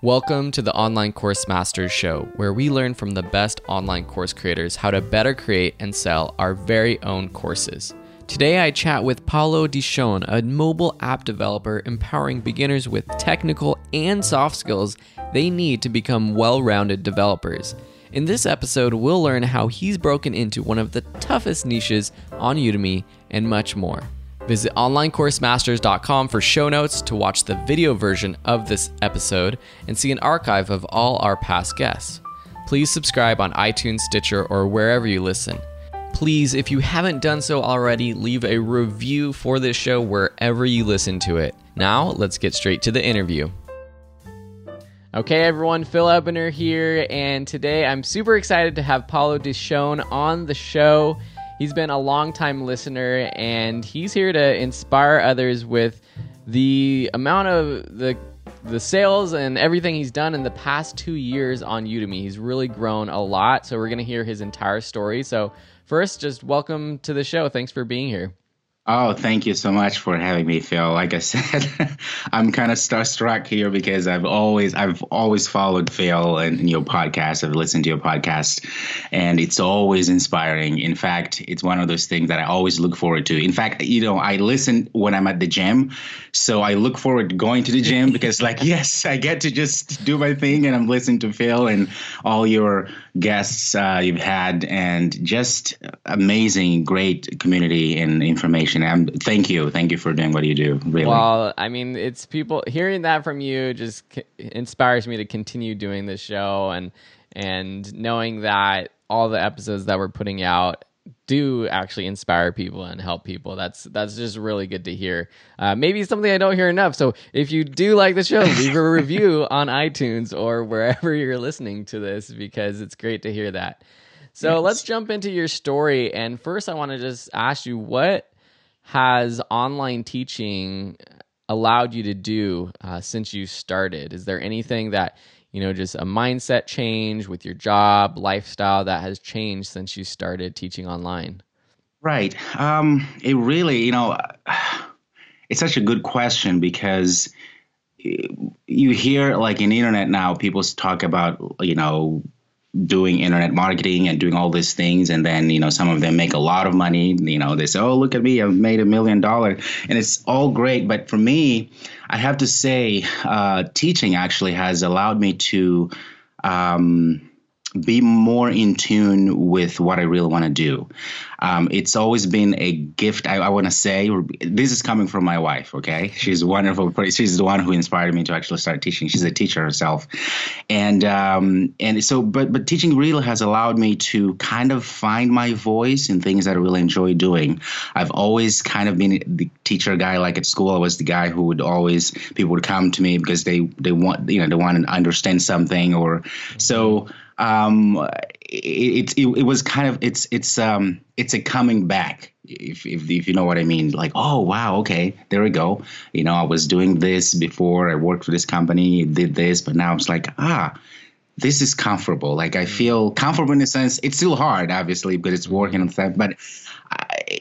Welcome to the Online Course Masters Show, where we learn from the best online course creators how to better create and sell our very own courses. Today, I chat with Paulo Dichone, a mobile app developer empowering beginners with technical and soft skills they need to become well rounded developers. In this episode, we'll learn how he's broken into one of the toughest niches on Udemy and much more. Visit onlinecoursemasters.com for show notes to watch the video version of this episode and see an archive of all our past guests. Please subscribe on iTunes, Stitcher, or wherever you listen. Please, if you haven't done so already, leave a review for this show wherever you listen to it. Now, let's get straight to the interview. Okay, everyone, Phil Ebiner here, and today I'm super excited to have Paulo Dichone on the show. He's been a longtime listener, and he's here to inspire others with the amount of the the sales and everything he's done in the past two years on Udemy. He's really grown a lot. So we're gonna hear his entire story. So first, just welcome to the show. Thanks for being here. Oh, thank you so much for having me, Phil. Like I said, I'm kind of starstruck here because I've always I've always followed Phil and your podcast. I've listened to your podcast, and it's always inspiring. In fact, it's one of those things that I always look forward to. In fact, you know, I listen when I'm at the gym, so I look forward to going to the gym because, like, yes, I get to just do my thing, and I'm listening to Phil and all your guests uh, you've had, and just amazing, great community and information. And thank you, thank you for doing what you do. Really. Well, I mean, it's people hearing that from you just inspires me to continue doing this show, and and knowing that all the episodes that we're putting out do actually inspire people and help people. That's that's just really good to hear. Uh, maybe something I don't hear enough. So if you do like the show, leave a review on iTunes or wherever you're listening to this because it's great to hear that. So yes. let's jump into your story. And first, I want to just ask you what has online teaching allowed you to do uh, since you started? Is there anything that you know, just a mindset change with your job, lifestyle that has changed since you started teaching online? Right. Um, it really, you know, it's such a good question because you hear like in internet now, people talk about, you know, doing internet marketing and doing all these things and then you know some of them make a lot of money you know they say oh look at me i've made a million dollar and it's all great but for me i have to say uh, teaching actually has allowed me to um, be more in tune with what I really want to do. Um, it's always been a gift. I, I want to say this is coming from my wife. Okay, she's wonderful. She's the one who inspired me to actually start teaching. She's a teacher herself, and um, and so but but teaching really has allowed me to kind of find my voice in things that I really enjoy doing. I've always kind of been the teacher guy. Like at school, I was the guy who would always people would come to me because they they want you know they want to understand something or so um, it, it, it was kind of it's it's um it's a coming back if, if if you know what I mean. Like oh wow okay there we go. You know I was doing this before I worked for this company did this but now it's like ah this is comfortable. Like I feel comfortable in a sense. It's still hard obviously because it's working on that but I,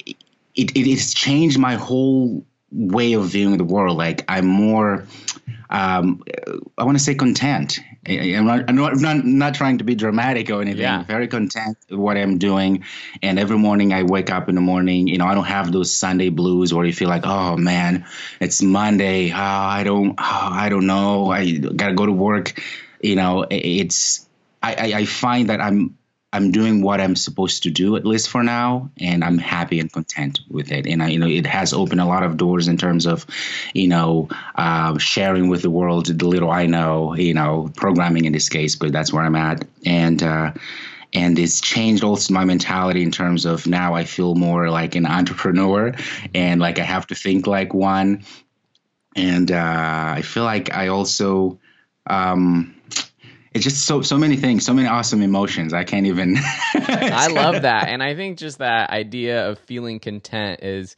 it, it has changed my whole way of viewing the world. Like I'm more um, I want to say content. I'm not, I'm not, not, not, trying to be dramatic or anything. Yeah. Very content with what I'm doing. And every morning I wake up in the morning, you know, I don't have those Sunday blues where you feel like, oh man, it's Monday. Oh, I don't, oh, I don't know. I got to go to work. You know, it's, I, I, I find that I'm I'm doing what I'm supposed to do at least for now, and I'm happy and content with it. And I, you know, it has opened a lot of doors in terms of, you know, uh, sharing with the world the little I know, you know, programming in this case, but that's where I'm at, and. Uh, and it's changed also my mentality in terms of now I feel more like an entrepreneur and like I have to think like one, and uh, I feel like I also. Um, it's just so so many things, so many awesome emotions. I can't even. I love that, and I think just that idea of feeling content is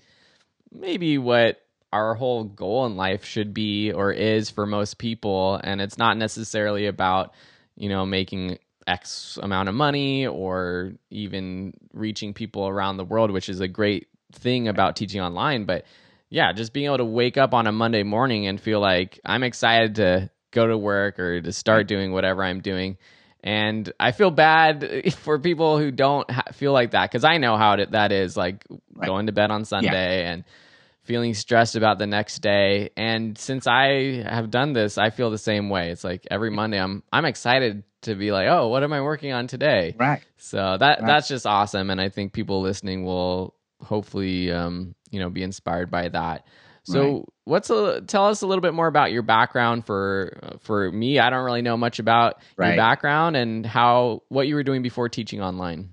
maybe what our whole goal in life should be or is for most people, and it's not necessarily about you know making X amount of money or even reaching people around the world, which is a great thing about teaching online, but yeah, just being able to wake up on a Monday morning and feel like I'm excited to go to work or to start doing whatever I'm doing. And I feel bad for people who don't ha- feel like that because I know how it, that is like Right. going to bed on Sunday and feeling stressed about the next day. And since I have done this, I feel the same way. It's like every Monday I'm I'm excited to be like, "Oh, what am I working on today?" Right. So that Right. that's just awesome, and I think people listening will hopefully um, you know be inspired by that. So Right. What's a tell us a little bit more about your background for for me. I don't really know much about your background and how what you were doing before teaching online.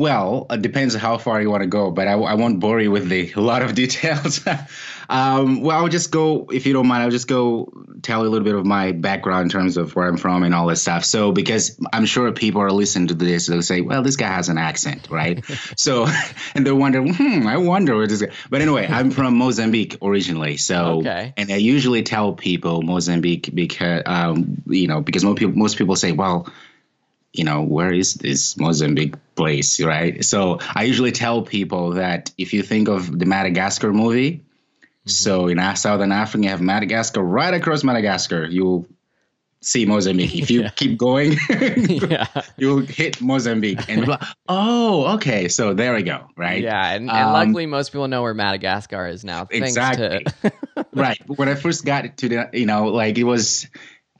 Well, it depends how far you want to go, but I, I won't bore you with the a lot of details. um, well, I'll just go, if you don't mind, I'll just go tell you a little bit of my background in terms of where I'm from and all this stuff. So, because I'm sure people are listening to this, they'll say, well, this guy has an accent, right? so, and they're wondering, hmm, I wonder where this guy. But anyway, I'm from Mozambique originally. So, Okay. and I usually tell people Mozambique because, um, you know, because most people, most people say, well, you know, where is this Mozambique place, right? So I usually tell people that if you think of the Madagascar movie, so in uh, Southern Africa, you have Madagascar right across Madagascar, you'll see Mozambique. If you Yeah. keep going, yeah, you'll hit Mozambique. And like, oh, okay, so there we go, right? yeah, and, and Um, luckily most people know where Madagascar is now. Thanks Exactly. to right. When I first got to the, you know, like it was,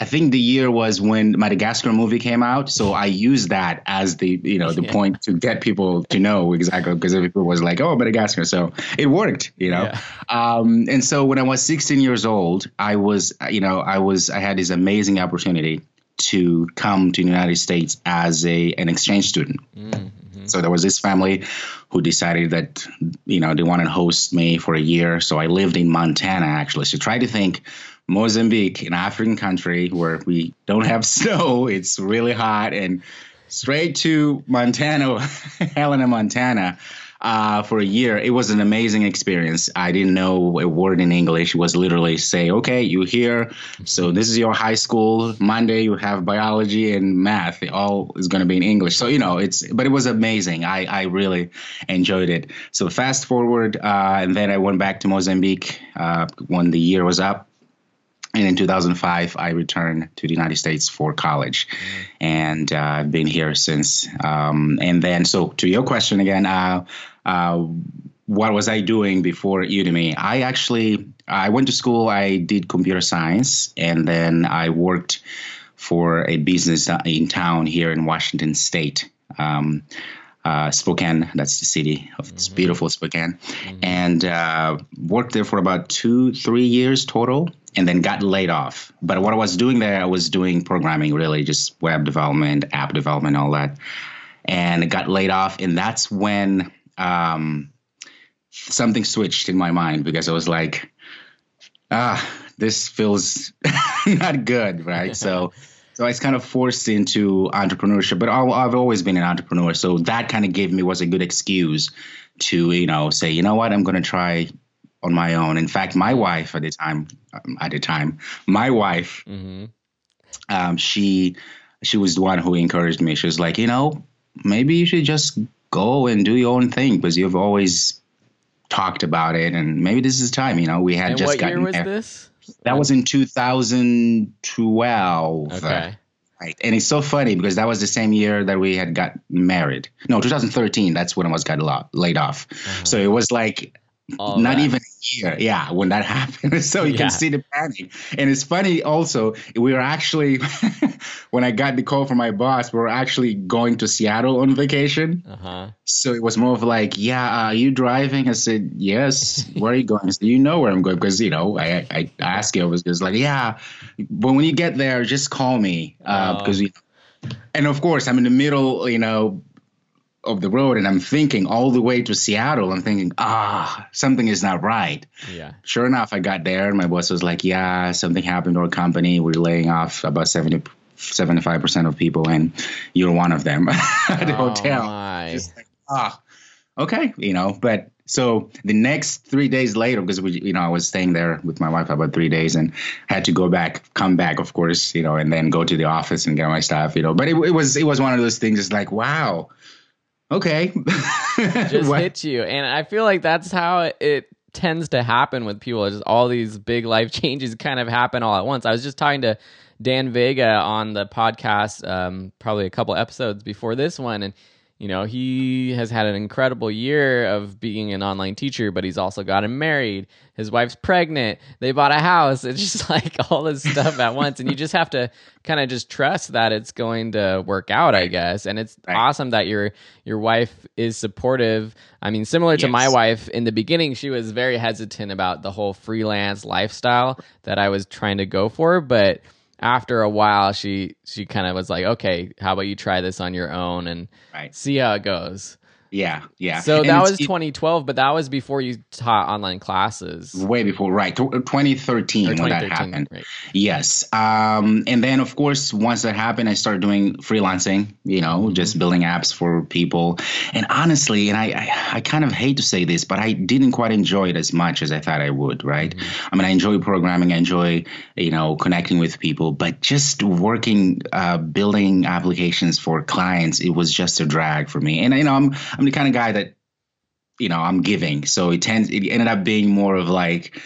I think the year was when Madagascar movie came out. So I used that as the, you know, the Yeah. point to get people to know exactly because people was like, oh, Madagascar. So it worked, you know. Yeah. Um, and so when I was 16 years old, I was, you know, I was, I had this amazing opportunity to come to the United States as a an exchange student. Mhm. So there was this family who decided that you know they wanted to host me for a year. So I lived in Montana actually. So try to think Mozambique, an African country where we don't have snow, it's really hot, and straight to Montana, Helena, Montana. Uh, for a year, it was an amazing experience. I didn't know a word in English. It was literally say, "Okay, you here, so this is your high school. Monday you have biology and math. It all is going to be in English. So you know, it's but it was amazing. I I really enjoyed it. So fast forward, uh, and then I went back to Mozambique uh, when the year was up. And in 2005, I returned to the United States for college, and uh, I've been here since. Um, and then, so to your question again, uh, uh, what was I doing before Udemy? I actually I went to school. I did computer science, and then I worked for a business in town here in Washington State. Um, uh, Spokane, that's the city of it's beautiful Spokane, and uh, worked there for about two, three years total, and then got laid off. But what I was doing there, I was doing programming, really, just web development, app development, all that, and got laid off, and that's when um, something switched in my mind because I was like, ah, this feels not good, right? so. So I was kind of forced into entrepreneurship, but I- I've always been an entrepreneur. So that kind of gave me was a good excuse to, you know, say, you know what, I'm going to try on my own. In fact, my wife at the time, um, at the time, my wife, Mhm. um, she, she was the one who encouraged me. She was like, you know, maybe you should just go and do your own thing because you've always talked about it, and maybe this is time. You know, we had And just what gotten year was there. this? That was in 2012. Okay. Right. And it's so funny because that was the same year that we had got married. No, 2013. That's when I was got laid off. Uh-huh. So it was like All not that. even a year. Yeah, when that happened. so you Yeah. can see the panic. And it's funny also, we were actually, when I got the call from my boss, we were actually going to Seattle on vacation. Uh-huh. So it was more of like, yeah, uh, are you driving? I said, yes. Where are you going? I said, you know where I'm going because, you know, I, I asked you, I was just like, yeah. But when you get there, just call me uh, Oh. because, and of course, I'm in the middle, you know, of the road and I'm thinking all the way to Seattle. I'm thinking, ah, something is not right. Yeah. Sure enough, I got there and my boss was like, yeah, something happened to our company. We're laying off about 70, 75% of people and you're one of them at the Oh, hotel my. just like, ah, okay, you know. But so the next three days later, because we, you know, I was staying there with my wife about three days and had to go back, come back, of course, you know, and then go to the office and get my stuff, you know. But it, it was it was one of those things. It's like, wow, okay, just What- hit you and i feel like that's how it tends to happen with people. Just all these big life changes kind of happen all at once. I was just talking to Dan Vega on the podcast, um, probably a couple episodes before this one, and you know he has had an incredible year of being an online teacher, but he's also gotten married. His wife's pregnant. They bought a house. It's just like all this stuff at once, and you just have to kind of just trust that it's going to work out, I guess. And it's Right. awesome that your your wife is supportive. I mean, similar to my wife in the beginning, she was very hesitant about the whole freelance lifestyle that I was trying to go for, but after a while she she kind of was like, "Okay, how about you try this on your own and Right. see how it goes." Yeah, yeah. So And that was it- 2012, but that was before you taught online classes. way before, right? 2013 Or when that happened. right. Yes. Um, and then, of course, once that happened, I started doing freelancing, you know, Mm-hmm. just building apps for people. And honestly, and I, I, I kind of hate to say this, but I didn't quite enjoy it as much as I thought I would, right? Mm-hmm. I mean, I enjoy programming, I enjoy, you know, connecting with people, but just working, uh, building applications for clients, it was just a drag for me. And, you know, I'm, I'm the kind of guy that, you know, I'm giving. So it tends, it ended up being more of like,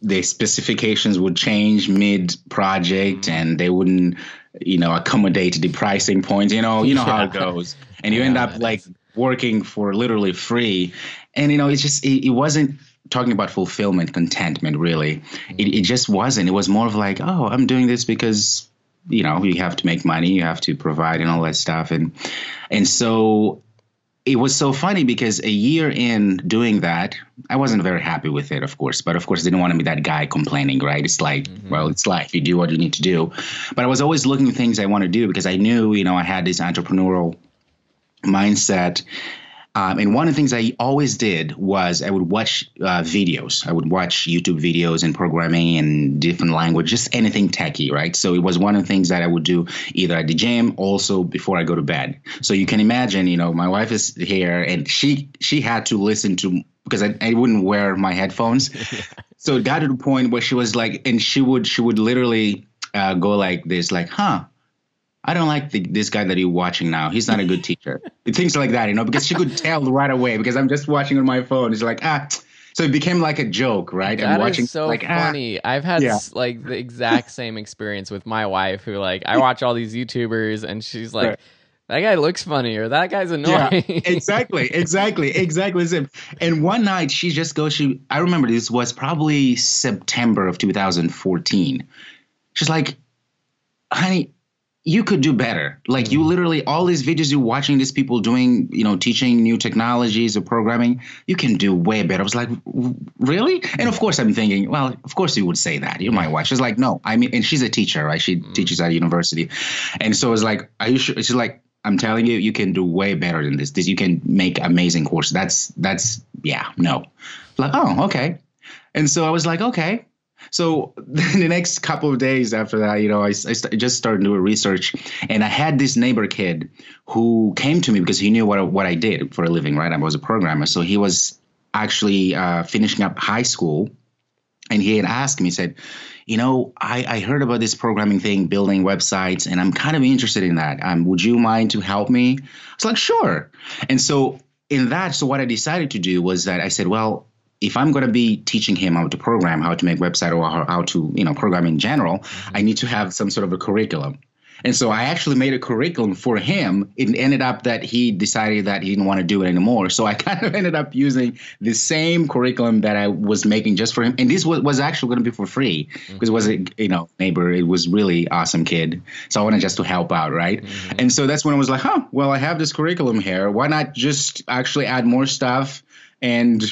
the specifications would change mid project mm. and they wouldn't you know accommodate the pricing points. You know you know how it goes. And you end up like working for literally free. And you know it's just it, it wasn't talking about fulfillment contentment really. It, mm. it just wasn't. It was more of like oh i'm doing this because you know you have to make money you have to provide and all that stuff. And and so it was so funny because a year in doing that, I wasn't very happy with it, of course. But of course, I didn't want to be that guy complaining, right? It's like, mm-hmm. well, it's life. You do what you need to do. But I was always looking at things I want to do because I knew, you know, I had this entrepreneurial mindset. Um, and one of the things I always did was I would watch uh, videos. I would watch YouTube videos and programming and different language, just anything techie, right? So it was one of the things that I would do either at the gym, also before I go to bed. So you can imagine, you know, my wife is here and she she had to listen to because I, I wouldn't wear my headphones. So it got to the point where she was like, and she would she would literally uh, go like this, like, huh. I don't like the, this guy that you're watching now. He's not a good teacher. Things like that, you know, because she could tell right away because I'm just watching on my phone. It's like, ah. So it became like a joke, right? That I'm is watching so like, ah. funny. I've had Yeah. like the exact same experience with my wife, who like I watch all these YouTubers, and she's like, Right. "That guy looks funny," or "That guy's annoying." Yeah, exactly, exactly, exactly. same. And one night she just goes, she, I remember this was probably September of 2014. She's like, honey, you could do better. Like you mm-hmm. literally, all these videos you're watching these people doing, you know, teaching new technologies or programming, you can do way better. I was like, really? And of course I'm thinking, well, of course you would say that. You're my wife. She's like, no, I mean, and she's a teacher, right? She mm-hmm. teaches at a university. And so it's like, are you sure? She's like, I'm telling you, you can do way better than this. This you can make amazing course. That's that's yeah, no. Like, oh, okay. And so I was like, okay. So the next couple of days after that, you know, I, I st- just started doing research, and I had this neighbor kid who came to me because he knew what what I did for a living, right? I was a programmer, so he was actually uh, finishing up high school, and he had asked me, said, you know, I, I heard about this programming thing, building websites, and I'm kind of interested in that. Um, would you mind to help me? I was like, sure. And so in that, so what I decided to do was that I said, well, if I'm going to be teaching him how to program, how to make website, or how, how to, you know, program in general, mm-hmm. I need to have some sort of a curriculum. And so I actually made a curriculum for him. It ended up that he decided that he didn't want to do it anymore. So I kind of ended up using the same curriculum that I was making just for him. And this was, was actually going to be for free mm-hmm. because it was a you know neighbor. It was really awesome kid. So I wanted just to help out, right? Mm-hmm. And so that's when I was like, huh, well, I have this curriculum here. Why not just actually add more stuff and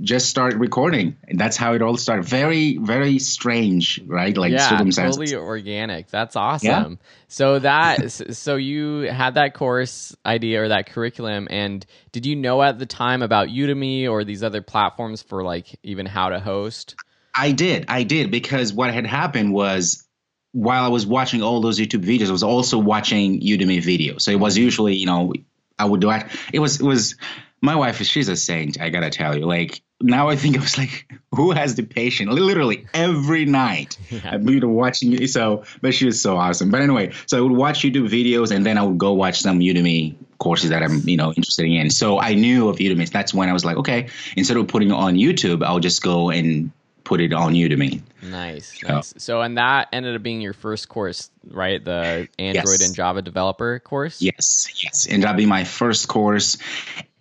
just start recording? And that's how it all started. Very, very strange, right? Like yeah, totally organic. That's awesome. Yeah. So that so you had that course idea or that curriculum, and did you know at the time about Udemy or these other platforms for like even how to host? I did. I did because what had happened was while I was watching all those YouTube videos, I was also watching Udemy videos. So it was usually, you know, I would do it. It was it was my wife, she's a saint. I gotta tell you. Like now, I think I was like, who has the patience? Literally every night, yeah. I'd be watching. You. So, but she was so awesome. But anyway, so I would watch YouTube videos, and then I would go watch some Udemy courses that I'm, you know, interested in. So I knew of Udemy. That's when I was like, okay, instead of putting it on YouTube, I'll just go and put it on Udemy. Nice, so. nice. So, and that ended up being your first course, right? The Android yes. and Java developer course. Yes, yes, ended up being my first course,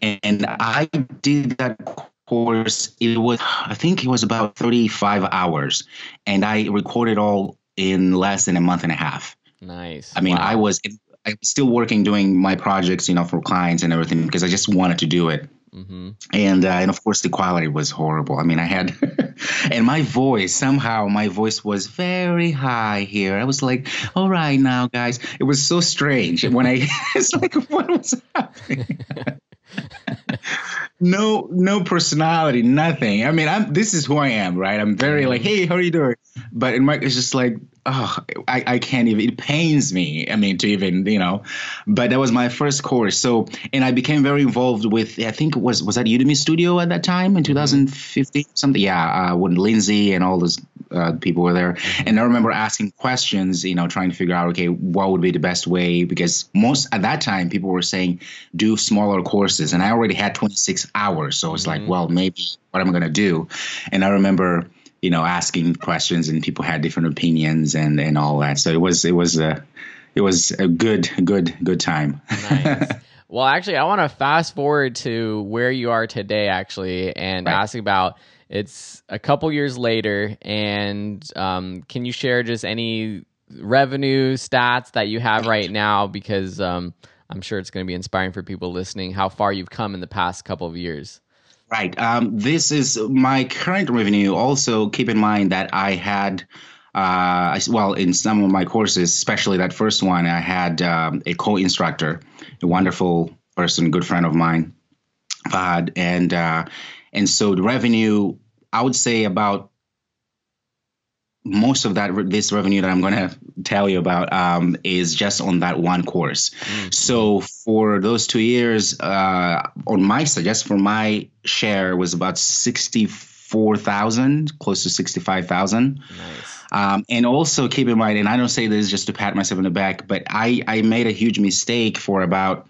and I did that course. It was, I think, it was about thirty-five hours, and I recorded all in less than a month and a half. Nice. I mean, wow. I was I was still working doing my projects, you know, for clients and everything because I just wanted to do it. Mm-hmm. And uh, and of course the quality was horrible. I mean, I had and my voice somehow my voice was very high here. I was like, "All right, now, guys." It was so strange when I it's like what was happening. no no personality nothing i mean i'm this is who i am right i'm very like mm-hmm. hey how are you doing but in my it's just like oh, I, I can't even, it pains me. I mean, to even, you know, but that was my first course. So, and I became very involved with, I think it was, was that Udemy Studio at that time in 2015, mm-hmm. something? Yeah. Uh, when Lindsay and all those uh, people were there. Mm-hmm. And I remember asking questions, you know, trying to figure out, okay, what would be the best way? Because most, at that time, people were saying, do smaller courses. And I already had 26 hours. So it's mm-hmm. like, well, maybe what am I going to do? And I remember, you know, asking questions and people had different opinions and, and all that. So it was, it was a, it was a good, good, good time. nice. Well, actually, I want to fast forward to where you are today, actually, and right. ask about it's a couple years later. And um, can you share just any revenue stats that you have right now? Because um, I'm sure it's going to be inspiring for people listening how far you've come in the past couple of years. Right. Um, this is my current revenue. Also, keep in mind that I had, uh, well, in some of my courses, especially that first one, I had um, a co-instructor, a wonderful person, good friend of mine, Fahad, and uh, and so the revenue, I would say about most of that this revenue that I'm going to tell you about um, is just on that one course. Mm-hmm. So for those two years, uh, on my side, just for my share was about sixty four thousand, close to sixty five thousand. Nice. Um, and also keep in mind, and I don't say this just to pat myself on the back, but I I made a huge mistake for about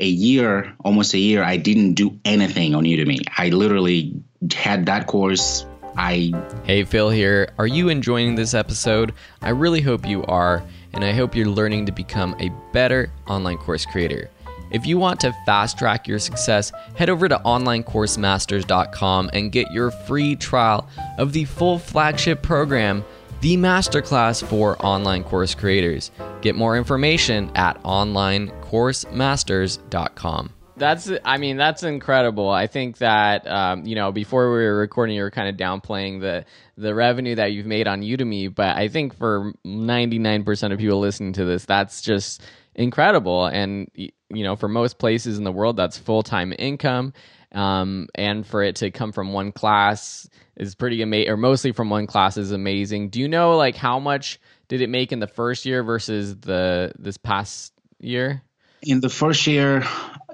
a year, almost a year. I didn't do anything on Udemy. I literally had that course I. Hey, Phil here. Are you enjoying this episode? I really hope you are, and I hope you're learning to become a better online course creator. If you want to fast track your success, head over to onlinecoursemasters.com and get your free trial of the full flagship program, the Masterclass for Online Course Creators. Get more information at onlinecoursemasters.com that's i mean that's incredible. I think that um, you know before we were recording you were kind of downplaying the the revenue that you've made on udemy but i think for 99% of people listening to this that's just incredible. And you know for most places in the world that's full-time income um, and for it to come from one class is pretty amazing or mostly from one class is amazing. Do you know like how much did it make in the first year versus the this past year? In the first year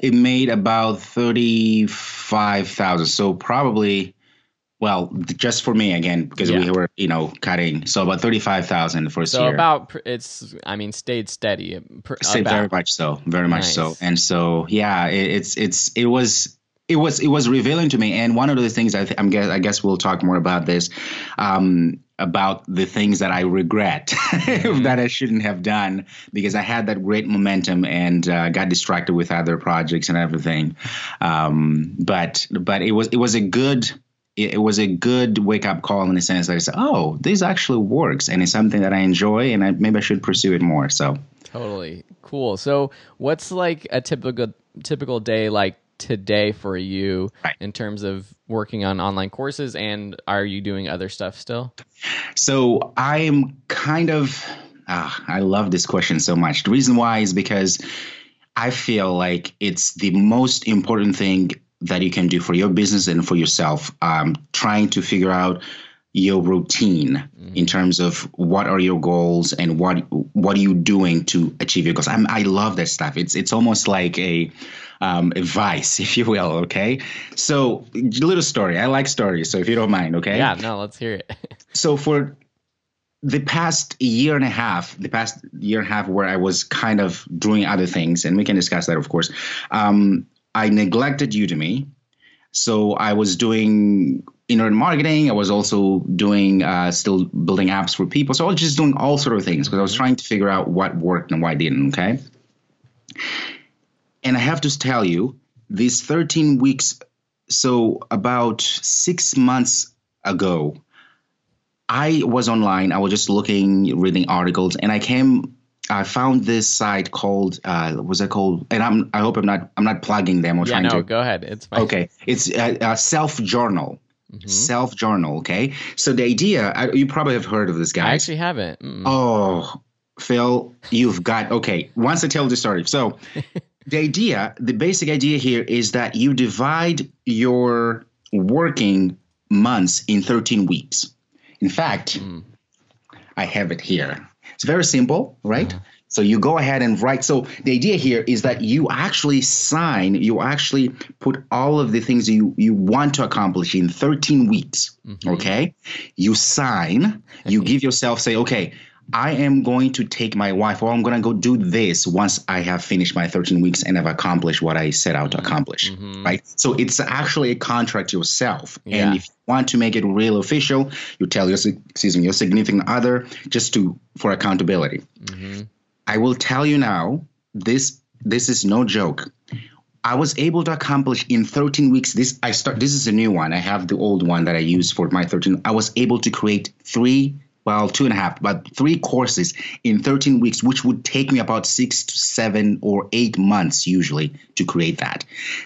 it made about 35,000 so probably well just for me again because yeah. we were you know cutting. So about 35,000 the first so year. about it's i mean stayed steady stayed very much so very much nice. so and so yeah it, it's it's it was it was it was revealing to me and one of the things i th- i'm guess i guess we'll talk more about this um about the things that I regret mm-hmm. that I shouldn't have done because I had that great momentum and uh, got distracted with other projects and everything. Um, but but it was it was a good it was a good wake up call in the sense that I said, oh, this actually works and it's something that I enjoy and I, maybe I should pursue it more. So totally cool. So what's like a typical typical day like today for you right. in terms of working on online courses and are you doing other stuff still? So i'm kind of uh, i love this question so much. The reason why is because i feel like it's the most important thing that you can do for your business and for yourself. Um, trying to figure out your routine mm-hmm. in terms of what are your goals and what what are you doing to achieve your goals. I'm, I love that stuff. It's it's almost like a um, advice, if you will. Okay, so little story. I like stories, so if you don't mind, okay. Yeah, no, let's hear it. so for the past year and a half, the past year and a half, where I was kind of doing other things, and we can discuss that, of course. Um, I neglected Udemy. So I was doing internet marketing. I was also doing uh, still building apps for people. So I was just doing all sort of things because I was mm-hmm. trying to figure out what worked and what didn't. Okay. And I have to tell you, these 13 weeks, so about six months ago, I was online. I was just looking, reading articles, and I came. I found this site called uh, was it called? And I'm I hope I'm not I'm not plugging them or yeah, trying no, to. go ahead. It's fine. Okay, it's a, a self journal. Mm-hmm. Self journal. Okay, so the idea I, you probably have heard of this guy. I actually haven't. Mm-mm. Oh, Phil, you've got okay. Once I tell the story, so the idea, the basic idea here is that you divide your working months in 13 weeks. In fact, mm. I have it here. It's very simple, right? Uh-huh. So you go ahead and write. So the idea here is that you actually sign, you actually put all of the things you, you want to accomplish in 13 weeks. Mm-hmm. Okay. You sign, you give yourself, say, okay, I am going to take my wife, or I'm going to go do this once I have finished my 13 weeks and have accomplished what I set out to mm-hmm. accomplish. Mm-hmm. Right. So it's actually a contract yourself. Yeah. And if you want to make it real official, you tell your excuse me your significant other just to for accountability. Mm-hmm. I will tell you now, this this is no joke. I was able to accomplish in 13 weeks. This I start. This is a new one. I have the old one that I used for my 13. I was able to create three well, two and a half, but three courses in 13 weeks, which would take me about six to seven or eight months usually to create that.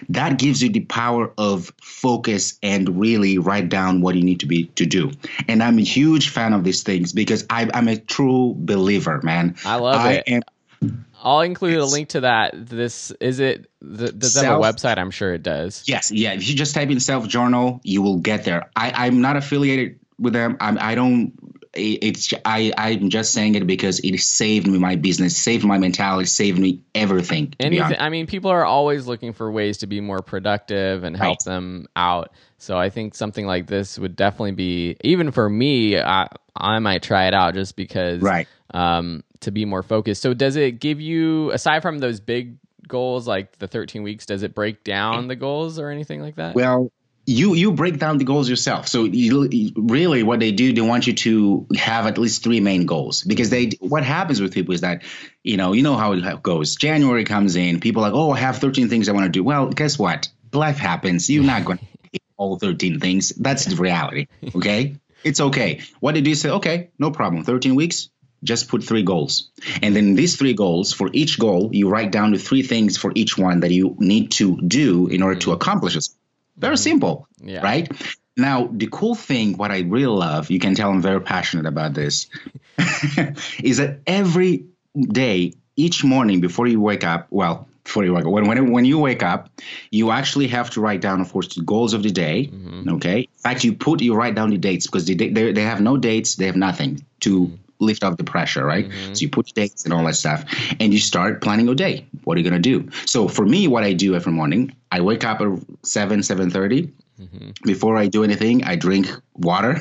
That gives you the power of focus and really write down what you need to be to do. And I'm a huge fan of these things because I, am a true believer, man. I love I it. Am, I'll include a link to that. This is it. The, does self, have a website? I'm sure it does. Yes, yeah. If you just type in self journal, you will get there. I, I'm not affiliated with them. I'm, I don't it's I I'm just saying it because it saved me my business, saved my mentality, saved me everything. Anything. I mean, people are always looking for ways to be more productive and help right. them out. So I think something like this would definitely be even for me. I I might try it out just because. Right. Um, to be more focused. So does it give you aside from those big goals like the 13 weeks does it break down the goals or anything like that well you you break down the goals yourself. So you, really, what they do, they want you to have at least three main goals because they. What happens with people is that, you know, you know how it goes. January comes in, people are like, oh, I have 13 things I want to do. Well, guess what? Life happens. You're not going to all 13 things. That's the reality. Okay, it's okay. What they do is say, okay, no problem. 13 weeks. Just put three goals. And then these three goals, for each goal, you write down the three things for each one that you need to do in order to mm-hmm. accomplish it very mm-hmm. simple, yeah. right? Now, the cool thing, what I really love, you can tell I'm very passionate about this, is that every day, each morning before you wake up, well, before you wake up, when, when, when you wake up, you actually have to write down, of course, the goals of the day. Mm-hmm. Okay. In fact, you put, you write down the dates because they, they, they have no dates, they have nothing to mm-hmm lift off the pressure, right? Mm-hmm. So you put dates and all that stuff, and you start planning your day. What are you gonna do? So for me, what I do every morning, I wake up at seven, seven thirty. Mm-hmm. Before I do anything, I drink water,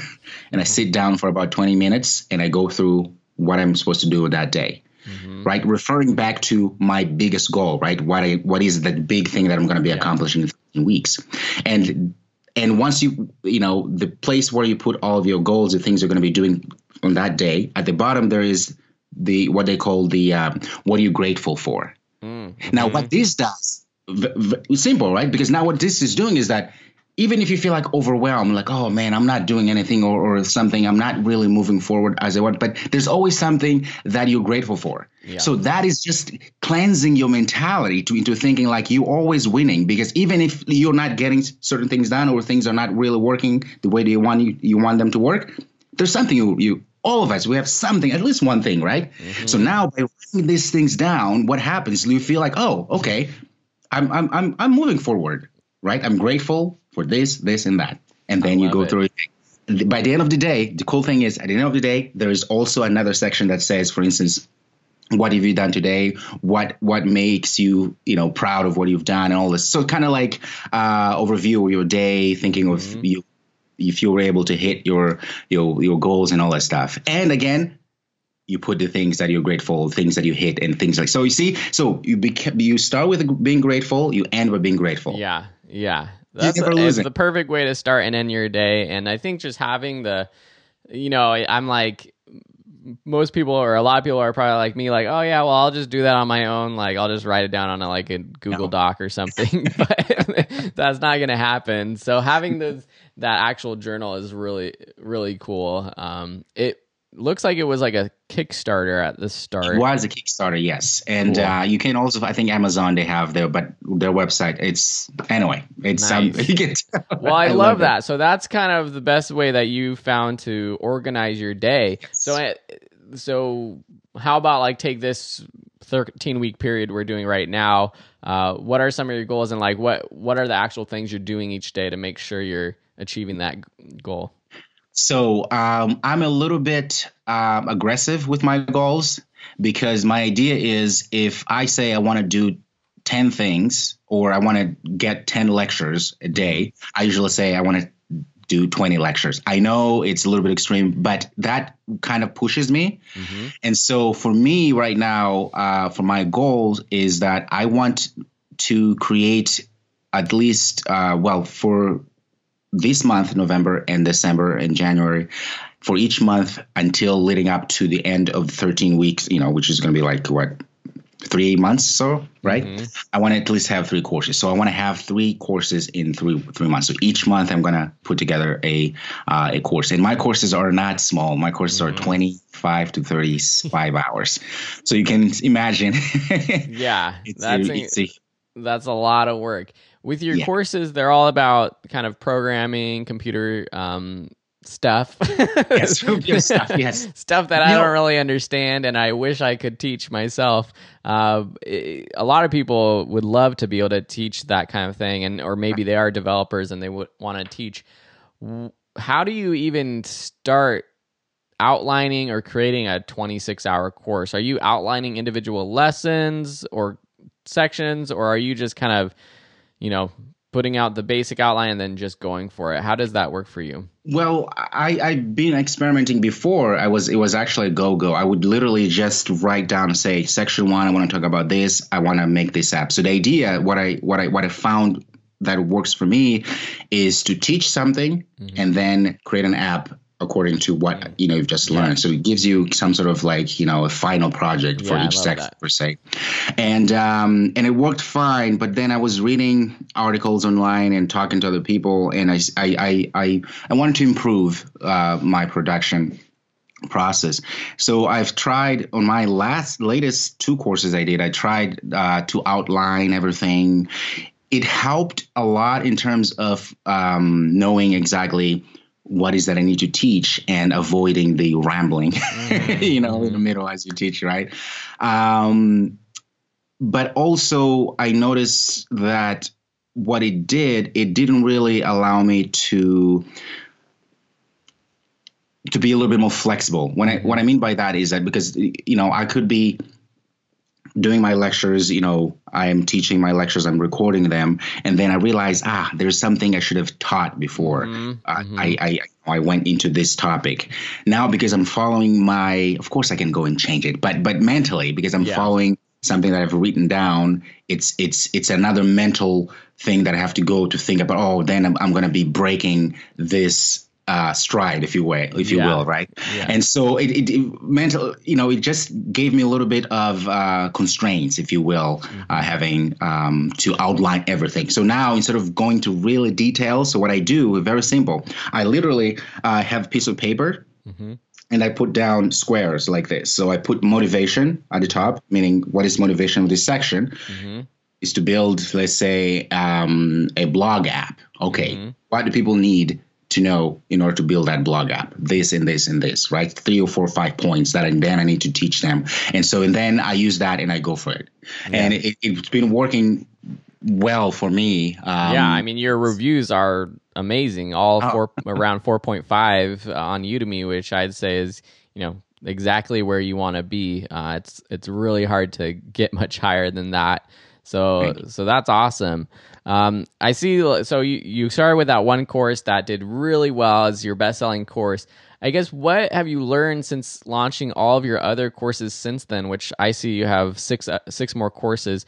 and I sit down for about twenty minutes, and I go through what I'm supposed to do that day. Mm-hmm. Right, referring back to my biggest goal, right? What I what is the big thing that I'm going to be yeah. accomplishing in weeks, and and once you you know the place where you put all of your goals the things you're going to be doing on that day at the bottom there is the what they call the um, what are you grateful for mm-hmm. now what this does v- v- simple right because now what this is doing is that even if you feel like overwhelmed, like, oh man, I'm not doing anything or, or something, I'm not really moving forward as I want, but there's always something that you're grateful for. Yeah. So that is just cleansing your mentality to into thinking like you're always winning because even if you're not getting certain things done or things are not really working the way you want you, you want them to work, there's something you, you all of us we have something at least one thing right mm-hmm. so now by writing these things down what happens you feel like oh okay I'm, I'm i'm i'm moving forward right i'm grateful for this, this, and that. And then you go it. through it. by the end of the day, the cool thing is at the end of the day, there is also another section that says, for instance, what have you done today what what makes you you know proud of what you've done and all this so kind of like uh overview of your day thinking of mm-hmm. you if you were able to hit your your your goals and all that stuff. And again you put the things that you're grateful things that you hit and things like so you see so you beca- you start with being grateful you end with being grateful. Yeah yeah. That's it's the perfect way to start and end your day. And i think just having the you know i'm like most people or a lot of people are probably like me like oh yeah well i'll just do that on my own. Like i'll just write it down on a, like a google no. doc or something. But that's not gonna happen. So having those that actual journal is really really cool um it looks like it was like a Kickstarter at the start. It was a Kickstarter, yes, and cool. uh, you can also, I think Amazon they have their, but their website. It's anyway, it's nice. um, get, well, I, I love, love that. So that's kind of the best way that you found to organize your day. Yes. So, eh, so how about like take this 13 week period we're doing right now? Uh, what are some of your goals, and like what what are the actual things you're doing each day to make sure you're achieving that goal? So um, I'm a little bit um, aggressive with my goals because my idea is if I say I want to do 10 things or I want to get 10 lectures a day, I usually say I want to do 20 lectures. I know it's a little bit extreme, but that kind of pushes me. Mm-hmm. And so for me right now, uh, for my goals is that I want to create at least, uh, well, for this month, November and December and January, for each month until leading up to the end of 13 weeks, you know, which is going to be like what three months so right? Mm-hmm. i want to at least have three courses. So i want to have three courses in three three months. So each month i'm going to put together a uh, a course. And my courses are not small. My courses mm-hmm. are 25 to 35 hours. So you can imagine. Yeah that's a, a, that's a lot of work with your yeah. courses they're all about kind of programming computer um, stuff. Yes stuff yes. Stuff that i don't really understand and i wish i could teach myself. Uh, it, a lot of people would love to be able to teach that kind of thing and or maybe they are developers and they would want to teach how do you even start outlining or creating a 26 hour course? Are you outlining individual lessons or sections or are you just kind of you know, putting out the basic outline and then just going for it. How does that work for you? Well, I, I've been experimenting before. I was it was actually a go go. I would literally just write down say section one, I want to talk about this. I want to make this app. So the idea, what I what I what I found that works for me is to teach something mm-hmm. and then create an app according to what you know you've just learned. So it gives you some sort of like you know a final project for yeah, each section per se, and um, and it worked fine. But then I was reading articles online and talking to other people, and I I I I, wanted to improve uh, my production process. So I've tried on my last latest two courses I did. I tried uh, to outline everything. It helped a lot in terms of um, knowing exactly what is that I need to teach and avoiding the rambling, mm-hmm. you know, in the middle as you teach, right? Um, but also, I noticed that what it did, it didn't really allow me to to be a little bit more flexible. When I what I mean by that is that because you know I could be doing my lectures, you know, I'm teaching my lectures, I'm recording them, and then I realize, ah, there's something I should have taught before. Mm-hmm. Uh, I, I, I went into this topic. Now because I'm following my, of course I can go and change it, but but mentally because I'm yeah. following something that I've written down, it's it's it's another mental thing that I have to go to think about. Oh, then I'm, I'm going to be breaking this uh, stride, if you will, if you yeah. will, right? Yeah. And so it, it, it, mental, you know, it just gave me a little bit of uh, constraints, if you will, mm-hmm. uh, having um, to outline everything. So now instead of going to really details, so what I do, very simple. I literally uh, have a piece of paper. Mm-hmm. And I put down squares like this. So I put motivation at the top, meaning what is motivation of this section, mm-hmm. is to build, let's say, um, a blog app. Okay, mm-hmm. what do people need to know in order to build that blog app this and this and this right three or four or five points that and then i need to teach them and so and then i use that and i go for it yeah. and it, has been working well for me um, yeah i mean your reviews are amazing. All oh. four around 4.5 on Udemy, which I'd say is you know exactly where you want to be. Uh, it's it's really hard to get much higher than that. So so that's awesome. Um, I see. So you you started with that one course that did really well as your best selling course. I guess what have you learned since launching all of your other courses since then? Which I see you have six uh, six more courses.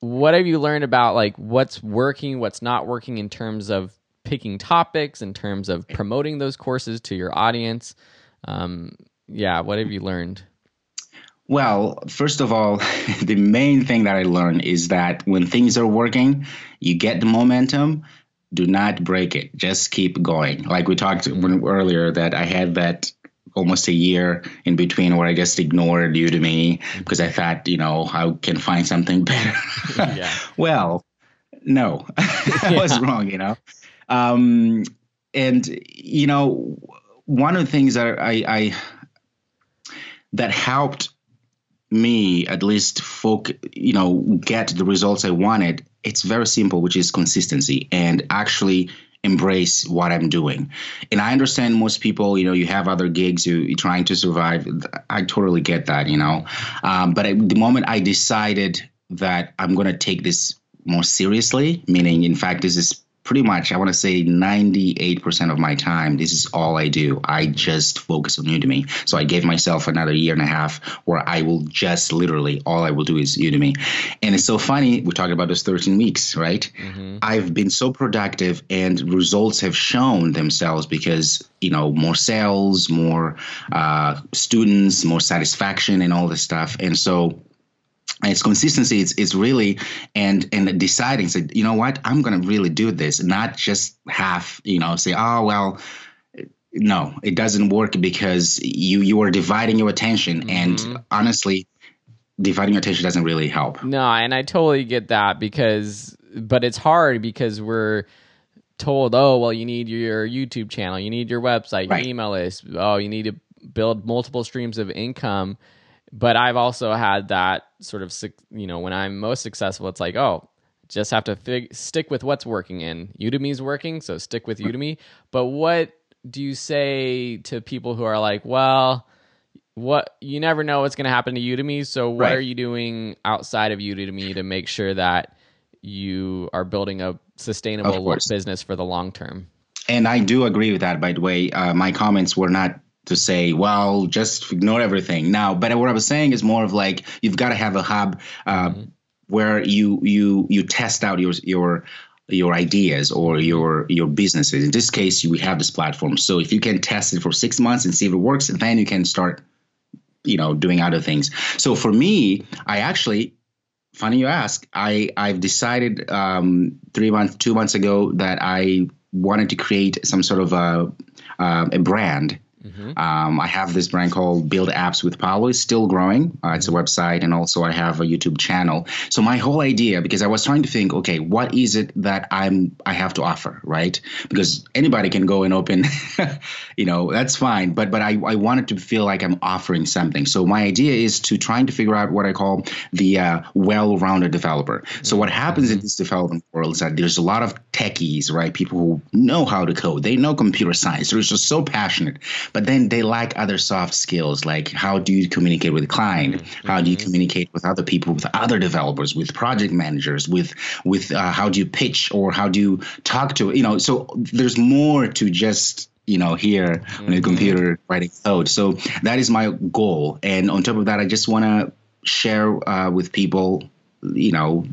What have you learned about like what's working, what's not working in terms of picking topics, in terms of promoting those courses to your audience? Um, yeah, what have you learned? Well, first of all, the main thing that I learned is that when things are working, you get the momentum. Do not break it. Just keep going. Like we talked earlier, that I had that almost a year in between where I just ignored Udemy because I thought, you know, I can find something better. yeah. Well, no, I yeah. was wrong, you know. Um, and you know, one of the things that I, I that helped me at least folk you know get the results i wanted it's very simple which is consistency and actually embrace what i'm doing. And i understand most people you know you have other gigs you, are trying to survive. I totally get that you know. Um, but at the moment i decided that i'm going to take this more seriously meaning in fact this is pretty much, I want to say 98% of my time, this is all I do. I just focus on Udemy. So I gave myself another year and a half where I will just literally, all I will do is Udemy. And it's so funny, we're talking about those 13 weeks, right? Mm-hmm. I've been so productive and results have shown themselves because, you know, more sales, more uh, students, more satisfaction, and all this stuff. And so, it's consistency it's, it's really and and deciding say you know what i'm going to really do this not just half you know say oh well no it doesn't work because you you are dividing your attention mm-hmm. and honestly dividing your attention doesn't really help no and i totally get that because but it's hard because we're told oh well you need your youtube channel you need your website your right. email list oh you need to build multiple streams of income but I've also had that sort of, you know, when I'm most successful, it's like, oh, just have to fig- stick with what's working. And Udemy's working, so stick with Udemy. But what do you say to people who are like, well, what you never know what's going to happen to Udemy. So what right. are you doing outside of Udemy to make sure that you are building a sustainable business for the long term? And I do agree with that. By the way, uh, my comments were not to say, well, just ignore everything now. But what I was saying is more of like you've got to have a hub uh, mm-hmm. where you you you test out your your your ideas or your your businesses. In this case, we have this platform. So if you can test it for six months and see if it works, then you can start, you know, doing other things. So for me, I actually. Funny you ask. I I've decided um, three months, two months ago that I wanted to create some sort of a, uh, a brand Mm-hmm. Um, I have this brand called Build Apps with Paulo. It's still growing. Uh, it's a mm-hmm. website, and also I have a YouTube channel. So my whole idea, because I was trying to think, okay, what is it that I'm I have to offer, right? Because anybody can go and open, you know, that's fine. But but I, I wanted to feel like I'm offering something. So my idea is to trying to figure out what I call the uh, well-rounded developer. Mm-hmm. So what happens in mm-hmm. this development world is that there's a lot of techies, right? People who know how to code, they know computer science. They're just so passionate but then they lack other soft skills like how do you communicate with the client mm-hmm. how do you communicate with other people with other developers with project managers with with uh, how do you pitch or how do you talk to you know so there's more to just you know here mm-hmm. on a computer writing code so that is my goal and on top of that i just want to share uh, with people you know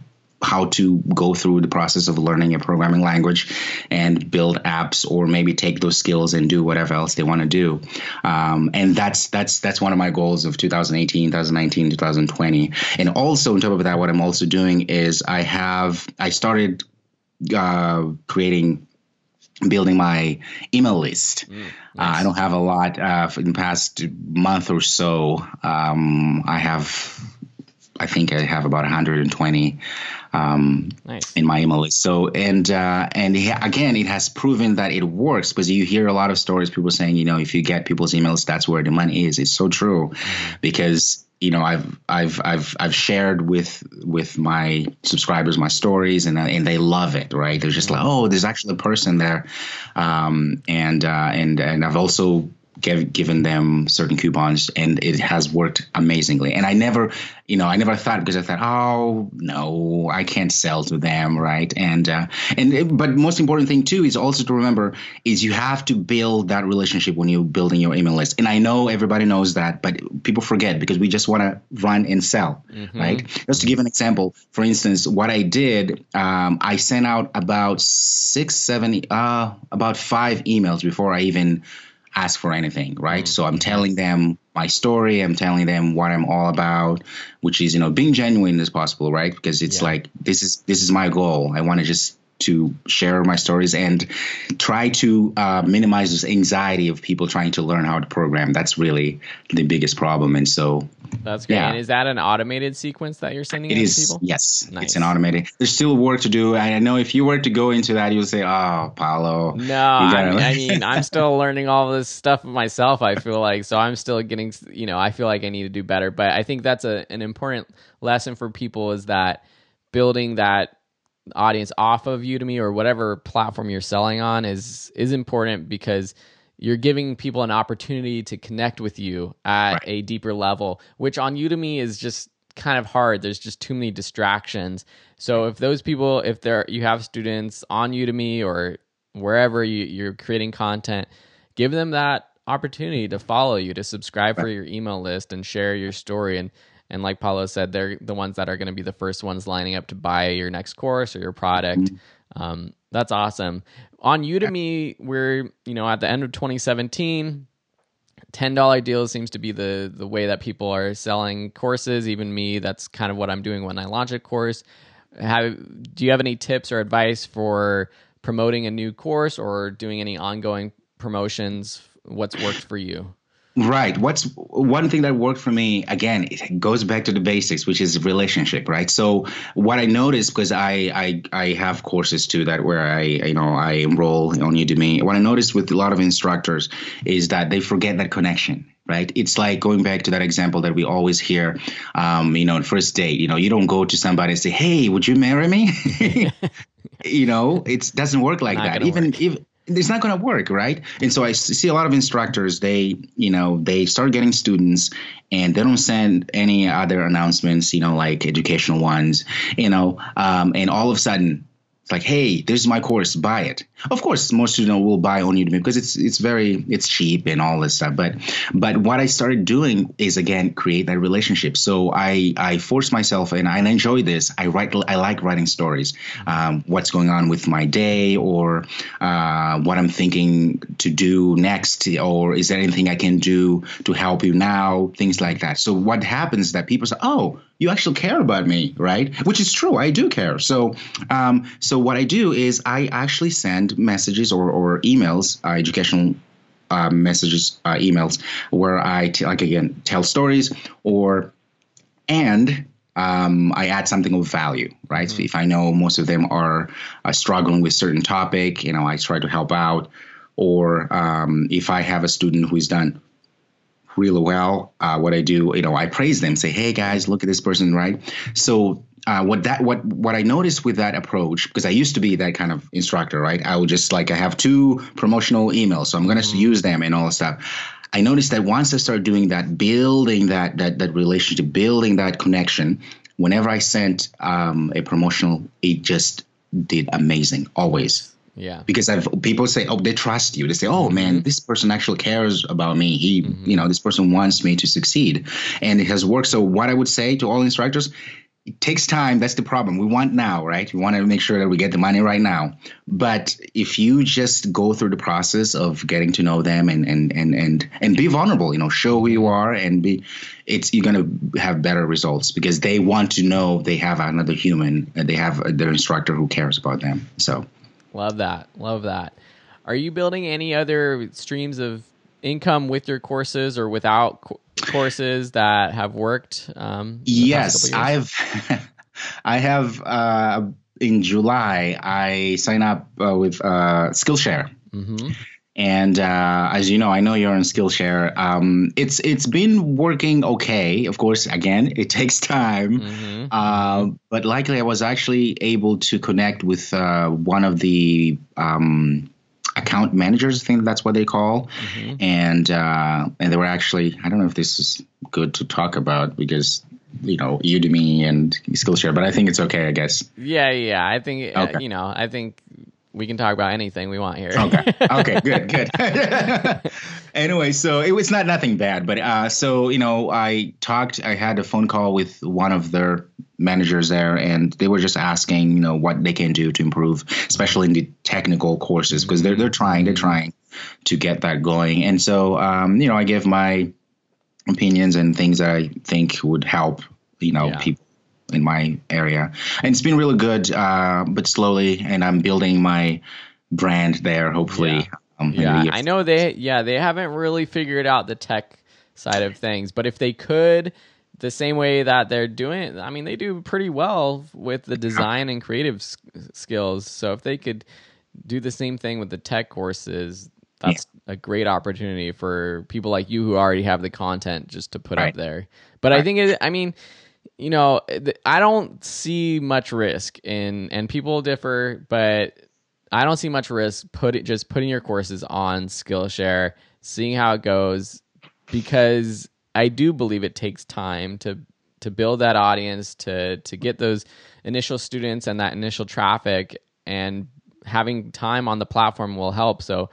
how to go through the process of learning a programming language and build apps or maybe take those skills and do whatever else they want to do um, and that's that's that's one of my goals of 2018 2019 2020 and also on top of that what i'm also doing is i have i started uh, creating building my email list. Mm, nice. uh, I don't have a lot uh, in the past month or so. Um, I have, I think I have about 120 um, nice. in my email list. So and uh, and again, it has proven that it works because you hear a lot of stories, people saying, you know, if you get people's emails, that's where the money is. It's so true, mm-hmm. because you know I've I've I've I've shared with with my subscribers my stories and and they love it right they're just like oh there's actually a person there um, and uh, and and I've also give, given them certain coupons and it has worked amazingly. And I never you know I never thought because I thought oh no I can't sell to them right? And uh, and it, but most important thing too is also to remember is you have to build that relationship when you're building your email list. And I know everybody knows that but people forget because we just want to run and sell mm-hmm. right? Just to give an example for instance what I did um, I sent out about six seven uh, about five emails before I even ask for anything, right? Mm-hmm. So I'm telling them my story, I'm telling them what I'm all about, which is, you know, being genuine as possible, right? Because it's yeah. like this is this is my goal. I want to just to share my stories and try to uh, minimize this anxiety of people trying to learn how to program. That's really the biggest problem. And so that's great. Yeah. And is that an automated sequence that you're sending it is, people? Yes, nice. it's an automated. There's still work to do. I know if you were to go into that, you'll say, "Oh, Paulo." No, I mean, I mean, I'm still learning all this stuff myself. I feel like so I'm still getting. You know, I feel like I need to do better. But I think that's a an important lesson for people is that building that audience off of Udemy or whatever platform you're selling on is is important because you're giving people an opportunity to connect with you at right. a deeper level, which on Udemy is just kind of hard. There's just too many distractions. So if those people, if there you have students on Udemy or wherever you, you're creating content, give them that opportunity to follow you, to subscribe right. for your email list and share your story. And and like Paulo said, they're the ones that are going to be the first ones lining up to buy your next course or your product. Mm-hmm. Um, that's awesome. On Udemy, we're you know at the end of 2017. Ten dollar deals seems to be the the way that people are selling courses. Even me, that's kind of what I'm doing when I launch a course. Have do you have any tips or advice for promoting a new course or doing any ongoing promotions? What's worked for you? Right. What's one thing that worked for me again, it goes back to the basics, which is relationship, right? So what I noticed because I I I have courses too that where I you know I enroll on Udemy. What I noticed with a lot of instructors is that they forget that connection right? It's like going back to that example that we always hear, um, you know, first date. You know, you don't go to somebody and say, "Hey, would you marry me?" you know, it doesn't work like Not that. Even if it's not going to work right? And so i see a lot of instructors they you know they start getting students and they don't send any other announcements you know like educational ones you know um, and all of a sudden it's like, hey, this is my course, buy it. Of course, most students will buy on Udemy because it's it's very it's cheap and all this stuff. But but what I started doing is again create that relationship. So I I force myself and I enjoy this. I write I like writing stories. Um, what's going on with my day or uh, what I'm thinking to do next, or is there anything I can do to help you now? Things like that. So what happens is that people say, oh you actually care about me, right? Which is true. I do care. So, um, so what I do is I actually send messages or, or emails, uh, educational uh, messages, uh, emails, where I t- like again tell stories or and um, I add something of value, right? Mm-hmm. if I know most of them are uh, struggling with certain topic, you know, I try to help out. Or um, if I have a student who's done really well. Uh, what I do, you know, I praise them, say, "Hey guys, look at this person," right? So uh, what that what what I noticed with that approach because I used to be that kind of instructor, right? I would just like I have two promotional emails, so I'm going to mm-hmm. use them and all that stuff. I noticed that once I started doing that, building that that that relationship, building that connection, whenever I sent um, a promotional, it just did amazing always. Yeah. Because I've people say, oh, they trust you. They say, oh man, mm-hmm. this person actually cares about me. He, mm-hmm. you know, this person wants me to succeed, and it has worked. So what I would say to all instructors, it takes time. That's the problem. We want now, right? We want to make sure that we get the money right now. But if you just go through the process of getting to know them and and and and and be vulnerable, you know, show who you are and be, it's you're gonna have better results because they want to know they have another human, they have their instructor who cares about them. So. Love that. Love that. Are you building any other streams of income with your courses or without co- courses that have worked? Um, yes, I've. I have. Uh, in July, I sign up uh, with uh, Skillshare. Mm-hmm. And uh, as you know, I know you're on Skillshare. Um, it's it's been working okay. Of course, again, it takes time. Mm-hmm. Uh, but likely, I was actually able to connect with uh, one of the um, account managers. I think that's what they call. Mm-hmm. And uh, and they were actually. I don't know if this is good to talk about because you know Udemy and Skillshare, but I think it's okay. I guess. Yeah, yeah. I think uh, you know. I think we can talk about anything we want here. okay. Okay. Good. Good. anyway, so it was not nothing bad, but uh, so you know, I talked. I had a phone call with one of their managers there, and they were just asking, you know, what they can do to improve, especially in the technical courses, because they're they're trying, they're trying to get that going. And so, um, you know, I give my opinions and things that I think would help, you know, yeah. people in my area. And it's been really good, uh, but slowly, and I'm building my brand there. Hopefully, yeah, um, yeah. I know they yeah they haven't really figured out the tech side of things, but if they could. The same way that they're doing, I mean, they do pretty well with the design and creative s- skills. So if they could do the same thing with the tech courses, that's yeah. a great opportunity for people like you who already have the content just to put right. up there. But right. I think it, I mean, you know, I don't see much risk in, and people differ, but I don't see much risk put it, just putting your courses on Skillshare, seeing how it goes, because I do believe it takes time to to build that audience, to to get those initial students and that initial traffic, and having time on the platform will help. So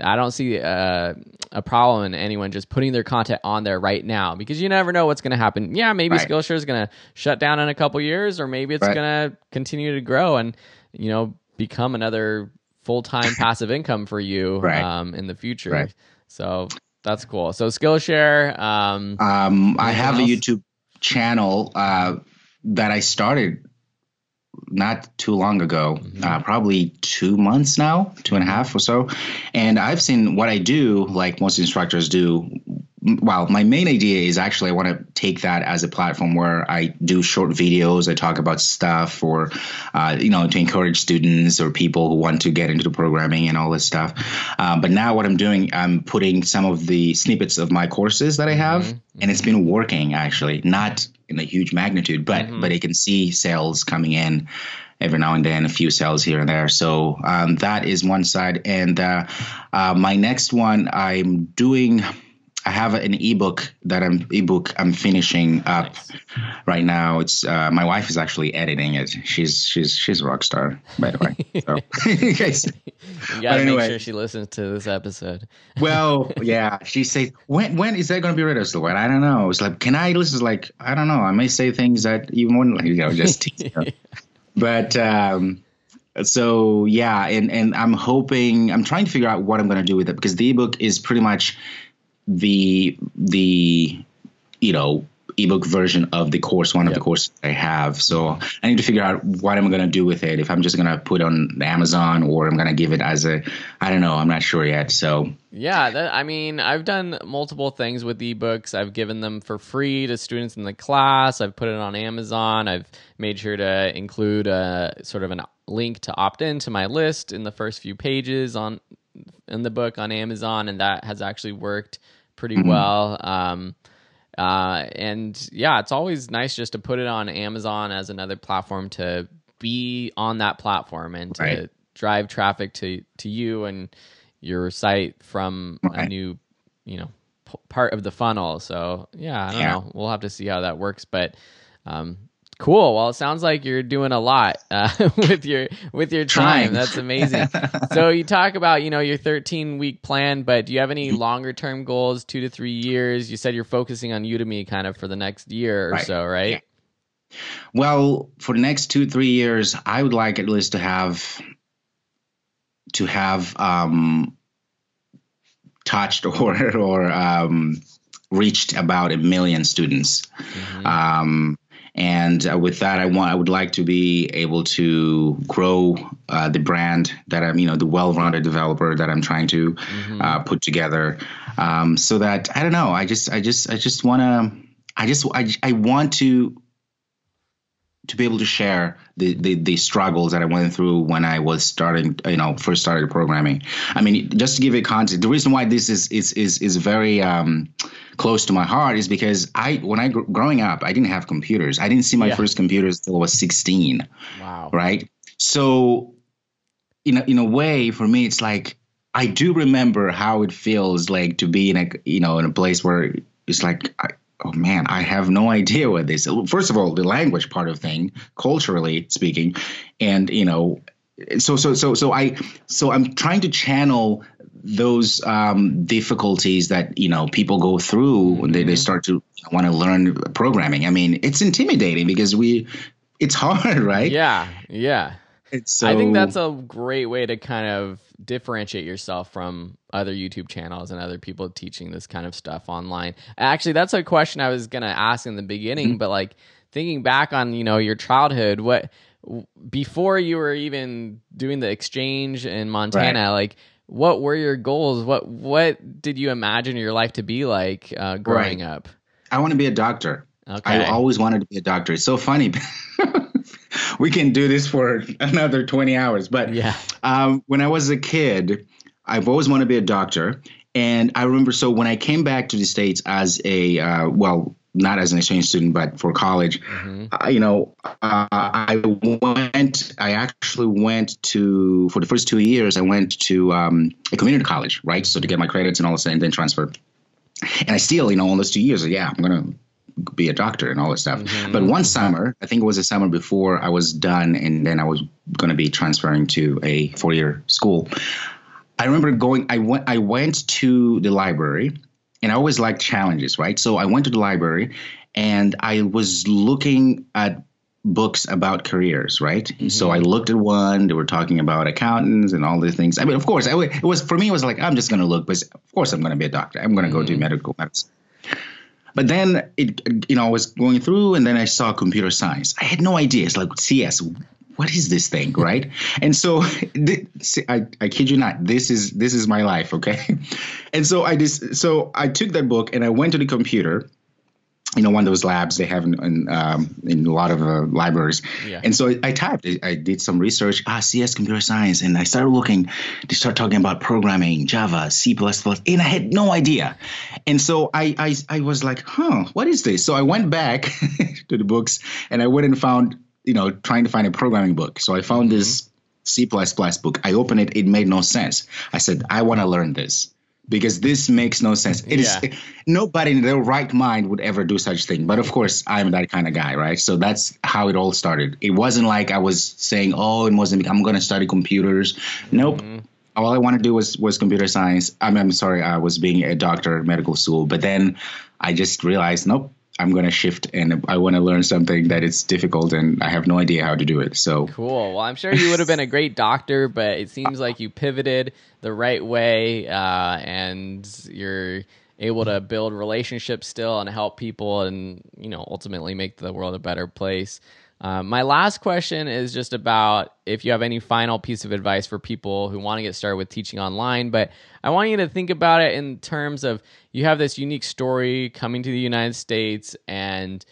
I don't see uh, a problem in anyone just putting their content on there right now because you never know what's going to happen. Yeah, maybe right. Skillshare is going to shut down in a couple years, or maybe it's right. going to continue to grow and you know become another full time passive income for you right. um, in the future. So that's cool. So Skillshare. Um, um, I have else? a YouTube channel uh, that I started not too long ago, mm-hmm. uh, probably two months now, two and a half or so. And I've seen what I do, like most instructors do. Well, my main idea is actually I want to take that as a platform where I do short videos. I talk about stuff, or uh, you know, to encourage students or people who want to get into the programming and all this stuff. Uh, but now what I'm doing, I'm putting some of the snippets of my courses that I have, mm-hmm. and it's been working actually. Not in a huge magnitude, but mm-hmm. but it can see sales coming in every now and then, a few sales here and there. So um, that is one side, and uh, uh, my next one, I'm doing. I have an ebook that I'm ebook I'm finishing up nice. right now. It's uh, my wife is actually editing it. She's she's she's a rock star, by the way. So, you gotta anyway. make sure she listens to this episode. well, yeah, she says when when is that going to be ready? So what I don't know. It's like can I listen? Like I don't know. I may say things that you wouldn't you know just. but um, so yeah, and and I'm hoping I'm trying to figure out what I'm going to do with it because the ebook is pretty much the the you know ebook version of the course, one yep. of the courses I have. So I need to figure out what I'm going to do with it. If I'm just going to put on Amazon or I'm going to give it as a, I don't know. I'm not sure yet. So yeah, that, I mean, I've done multiple things with ebooks. I've given them for free to students in the class. I've put it on Amazon. I've made sure to include a sort of a link to opt in to my list in the first few pages on in the book on Amazon, and that has actually worked pretty mm-hmm. well. Um, uh, and yeah, it's always nice just to put it on Amazon as another platform to be on that platform and to right. drive traffic to to you and your site from right. a new, you know, p- part of the funnel. So yeah, I don't yeah. know. We'll have to see how that works, but um, Cool. Well, it sounds like you're doing a lot uh, with your with your time. Trying. That's amazing. so you talk about you know your 13 week plan, but do you have any longer term goals, two to three years? You said you're focusing on Udemy kind of for the next year or right. so, right? Yeah. Well, for the next two three years, I would like at least to have to have um, touched or or um, reached about a million students. Mm-hmm. Um, and uh, with that, I want I would like to be able to grow uh, the brand that I'm, you know, the well-rounded developer that I'm trying to mm-hmm. uh, put together, um, so that I don't know. I just I just I just want to I just I, I want to to be able to share the, the, the struggles that I went through when I was starting, you know, first started programming. I mean, just to give you context, the reason why this is is is is very um, close to my heart is because I when I growing up, I didn't have computers. I didn't see my yeah. first computers until I was 16. Wow. Right. So, in a, in a way, for me, it's like I do remember how it feels like to be in a you know in a place where it's like I, oh man, I have no idea what this. First of all, the language part of thing, culturally speaking, and you know, so so so so I so I'm trying to channel those um, difficulties that you know people go through when they, they mm-hmm. start to want to learn programming. I mean, it's intimidating because we, it's hard, right? Yeah, yeah. So, I think that's a great way to kind of differentiate yourself from other YouTube channels and other people teaching this kind of stuff online. Actually, that's a question I was going to ask in the beginning, mm-hmm. but like thinking back on, you know, your childhood, what before you were even doing the exchange in Montana, right. like what were your goals? What what did you imagine your life to be like uh, growing right. up? I want to be a doctor. Okay. I always wanted to be a doctor. It's so funny. we can do this for another 20 hours. But yeah. Um, when I was a kid, I've always wanted to be a doctor. And I remember, so when I came back to the States as a, uh, well, not as an exchange student, but for college, mm-hmm. uh, you know, uh, I went, I actually went to, for the first two years, I went to um, a community college, right? So to get my credits and all this, and then transfer. And I still, you know, all those two years, yeah, I'm going to be a doctor and all this stuff. Mm-hmm. But one summer, I think it was a summer before I was done, and then I was going to be transferring to a four year school. I remember going. I went. I went to the library, and I always liked challenges, right? So I went to the library, and I was looking at books about careers, right? Mm-hmm. So I looked at one. They were talking about accountants and all these things. I mean, of course, I, it was for me. It was like I'm just going to look, but of course, I'm going to be a doctor. I'm going to go mm-hmm. do medical medicine. But then it, you know, I was going through, and then I saw computer science. I had no idea. It's like CS. What is this thing, right? and so, I, I kid you not, this is this is my life, okay? And so I just so I took that book and I went to the computer you know, one of those labs they have in in, um, in a lot of uh, libraries. Yeah. And so I, I typed, I, I, did some research, ah, CS computer science, and I started looking. They start talking about programming, Java, C++, and I had no idea. And so I, I, I was like, huh, what is this? So I went back to the books and I went and found, you know, trying to find a programming book. So I found mm-hmm. this C++ book. I opened it, it made no sense. I said, I want to learn this because this makes no sense. It yeah. is nobody in their right mind would ever do such thing. But of course, I'm that kind of guy, right? So that's how it all started. It wasn't like I was saying, "Oh, it wasn't. I'm going to study computers." Nope. Mm-hmm. All I wanted to do was was computer science. I mean, I'm sorry, I was being a doctor, medical school. But then I just realized, nope. I'm going to shift and I want to learn something that is difficult and I have no idea how to do it. So cool. Well, I'm sure you would have been a great doctor, but it seems like you pivoted the right way uh, and you're able to build relationships still and help people and you know ultimately make the world a better place. Um, my last question is just about if you have any final piece of advice for people who want to get started with teaching online. But I want you to think about it in terms of you have this unique story coming to the United States, and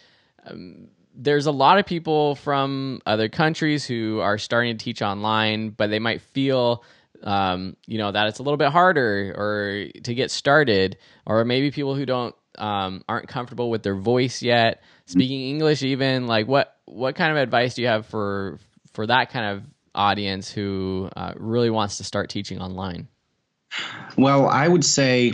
um, there's a lot of people from other countries who are starting to teach online, but they might feel um, you know that it's a little bit harder or to get started, or maybe people who don't um, aren't comfortable with their voice yet, speaking English even. Like what what kind of advice do you have for for that kind of audience who uh, really wants to start teaching online? Well, I would say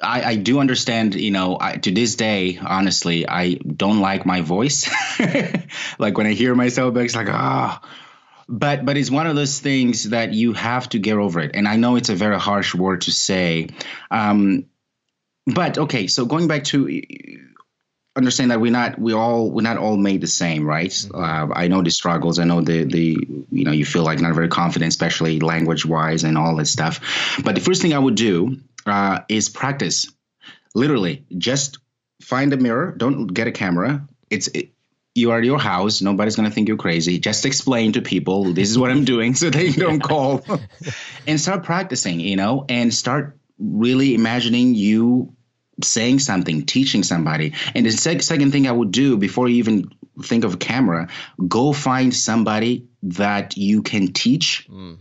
I, I, do understand, you know, I, to this day, honestly, I don't like my voice. like when I hear myself, it's like, ah. Oh. But but it's one of those things that you have to get over it. And I know it's a very harsh word to say. Um, but okay, so going back to understand that we're not we all we're not all made the same, right? Mm-hmm. Uh, I know the struggles. I know the the you know you feel like not very confident, especially language wise and all that stuff. But the first thing I would do uh, is practice. Literally, just find a mirror. Don't get a camera. It's it, you are at your house. Nobody's gonna think you're crazy. Just explain to people this is what I'm doing, so they don't call, and start practicing. You know, and start really imagining you saying something, teaching somebody. And the sec- second thing I would do before you even think of a camera, go find somebody that you can teach. Mm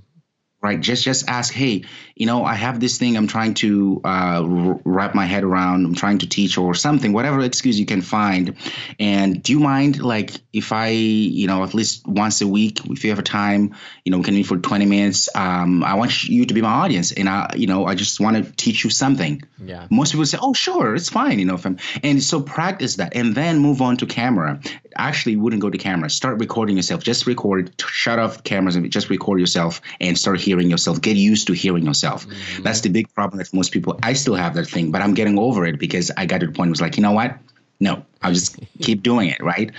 right? Just just ask hey you know i have this thing i'm trying to uh, wrap my head around i'm trying to teach or something whatever excuse you can find. And do you mind like if i you know at least once a week if you have a time you know we can meet for 20 minutes um, i want you to be my audience and i you know i just want to teach you something. Yeah. Most people say oh sure it's fine you know I'm, and so practice that and then move on to camera. Actually wouldn't go to camera. Start recording yourself. Just record shut off cameras and just record yourself and start hearing hearing yourself. Get used to hearing yourself. Mm-hmm. That's the big problem that most people. I still have that thing, but I'm getting over it because I got to the point. It was like, you know what? No, I'll just keep doing it, right?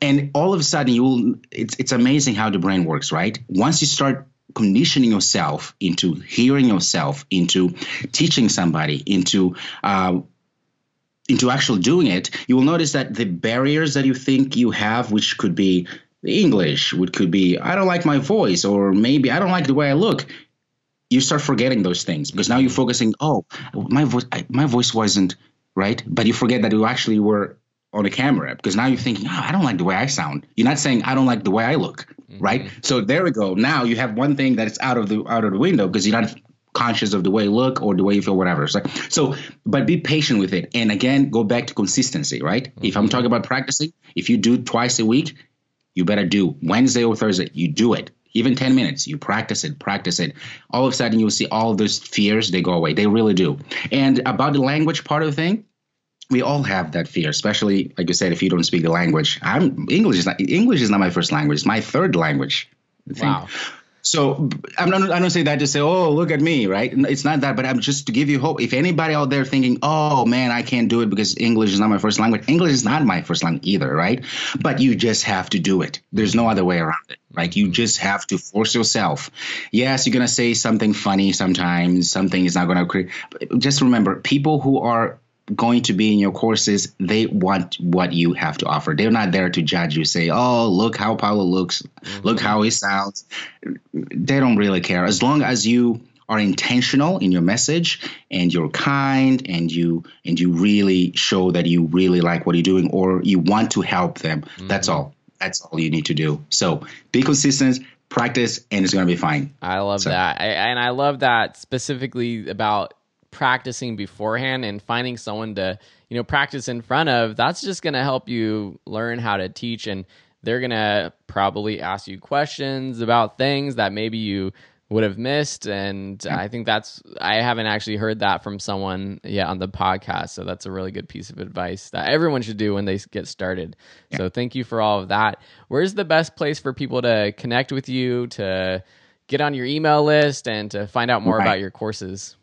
And all of a sudden, you will. It's it's amazing how the brain works, right? Once you start conditioning yourself into hearing yourself, into teaching somebody, into uh, into actually doing it, you will notice that the barriers that you think you have, which could be English, which could be I don't like my voice, or maybe I don't like the way I look. You start forgetting those things because now you're focusing. Oh, my voice, my voice wasn't right, but you forget that you actually were on a camera because now you're thinking, oh, I don't like the way I sound. You're not saying I don't like the way I look, mm-hmm. right? So there we go. Now you have one thing that is out of the out of the window because you're not conscious of the way you look or the way you feel, whatever. So, so but be patient with it. And again, go back to consistency, right? Mm-hmm. If I'm mm-hmm. talking about practicing, if you do twice a week, you better do Wednesday or Thursday. You do it. Even 10 minutes, you practice it, practice it. All of a sudden, you'll see all those fears, they go away. They really do. And about the language part of the thing, we all have that fear, especially like you said, if you don't speak the language. I'm English is not English is not my first language. It's my third language. Wow. So I'm not, I don't say that to say, oh, look at me, right? It's not that, but I'm just to give you hope. If anybody out there thinking, oh man, I can't do it because English is not my first language, English is not my first language either, right? But you just have to do it. There's no other way around it, right? You just have to force yourself. Yes, you're gonna say something funny sometimes. Something is not gonna create. Just remember, people who are going to be in your courses, they want what you have to offer. They're not there to judge you, say, oh, look how Paulo looks, mm-hmm. look how he sounds. They don't really care. As long as you are intentional in your message and you're kind and you and you really show that you really like what you're doing or you want to help them mm-hmm. that's all that's all you need to do so be consistent practice and it's going to be fine i love so. that I, and i love that specifically about practicing beforehand and finding someone to you know practice in front of that's just going to help you learn how to teach and they're going to probably ask you questions about things that maybe you would have missed and mm. i think that's i haven't actually heard that from someone yet on the podcast so that's a really good piece of advice that everyone should do when they get started yeah. so thank you for all of that where's the best place for people to connect with you to get on your email list and to find out more right. about your courses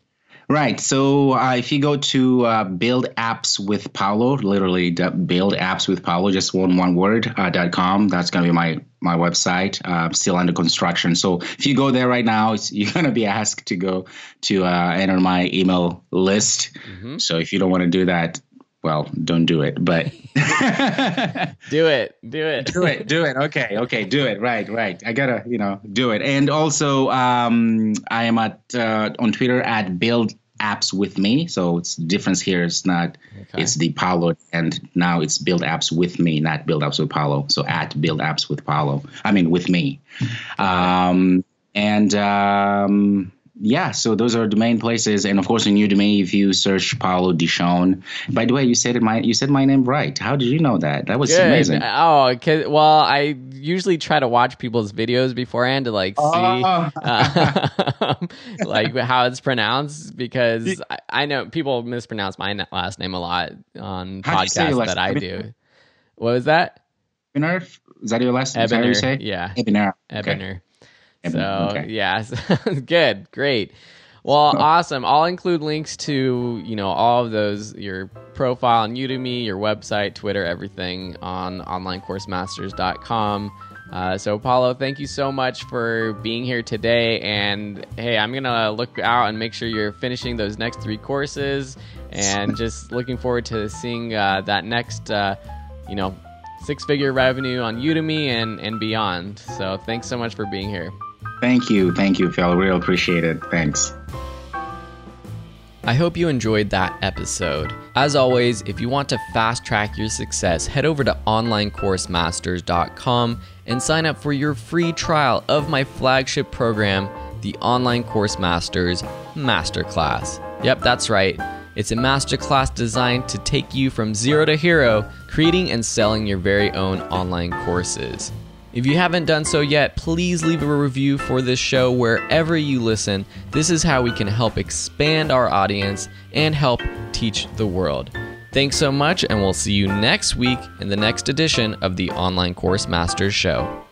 Right. So uh, if you go to uh, build apps with Paulo, literally build apps with Paulo, just one one word uh, dot com. That's gonna be my my website. Uh, still under construction. So if you go there right now, you're gonna be asked to go to uh, enter my email list. Mm-hmm. So if you don't want to do that, well, don't do it, but do it, do it, do it, do it. Okay, okay, do it. Right, right. I gotta, you know, do it. And also, um, I am at uh, on Twitter at build apps with me. So it's the difference here. It's not. Okay. It's the Paulo, and now it's build apps with me, not build apps with Paulo. So at build apps with Paulo. I mean with me. Um, and um, yeah, so those are the main places, and of course in Udemy, if you search Paulo Dichone. By the way, you said it my you said my name right. How did you know that? That was Good. amazing. Oh, well, I usually try to watch people's videos beforehand to like see oh. uh, like how it's pronounced because I, I, know people mispronounce my last name a lot on podcasts that I do. What was that? Ebiner? Is that your last name? Ebiner, you say? Yeah. Ebiner. Ebiner. So okay. yeah, good, great. Well, awesome. I'll include links to you know all of those your profile on Udemy, your website, Twitter, everything on onlinecoursemasters.com. Uh, so, Paulo, thank you so much for being here today. And hey, I'm gonna look out and make sure you're finishing those next three courses, and just looking forward to seeing uh, that next, uh, you know, six-figure revenue on Udemy and and beyond. So, thanks so much for being here. Thank you. Thank you, Phil. Real appreciate it. Thanks. I hope you enjoyed that episode. As always, if you want to fast track your success, head over to onlinecoursemasters.com and sign up for your free trial of my flagship program, the Online Course Masters Masterclass. Yep, that's right. It's a masterclass designed to take you from zero to hero, creating and selling your very own online courses. If you haven't done so yet, please leave a review for this show wherever you listen. This is how we can help expand our audience and help teach the world. Thanks so much, and we'll see you next week in the next edition of the Online Course Masters Show.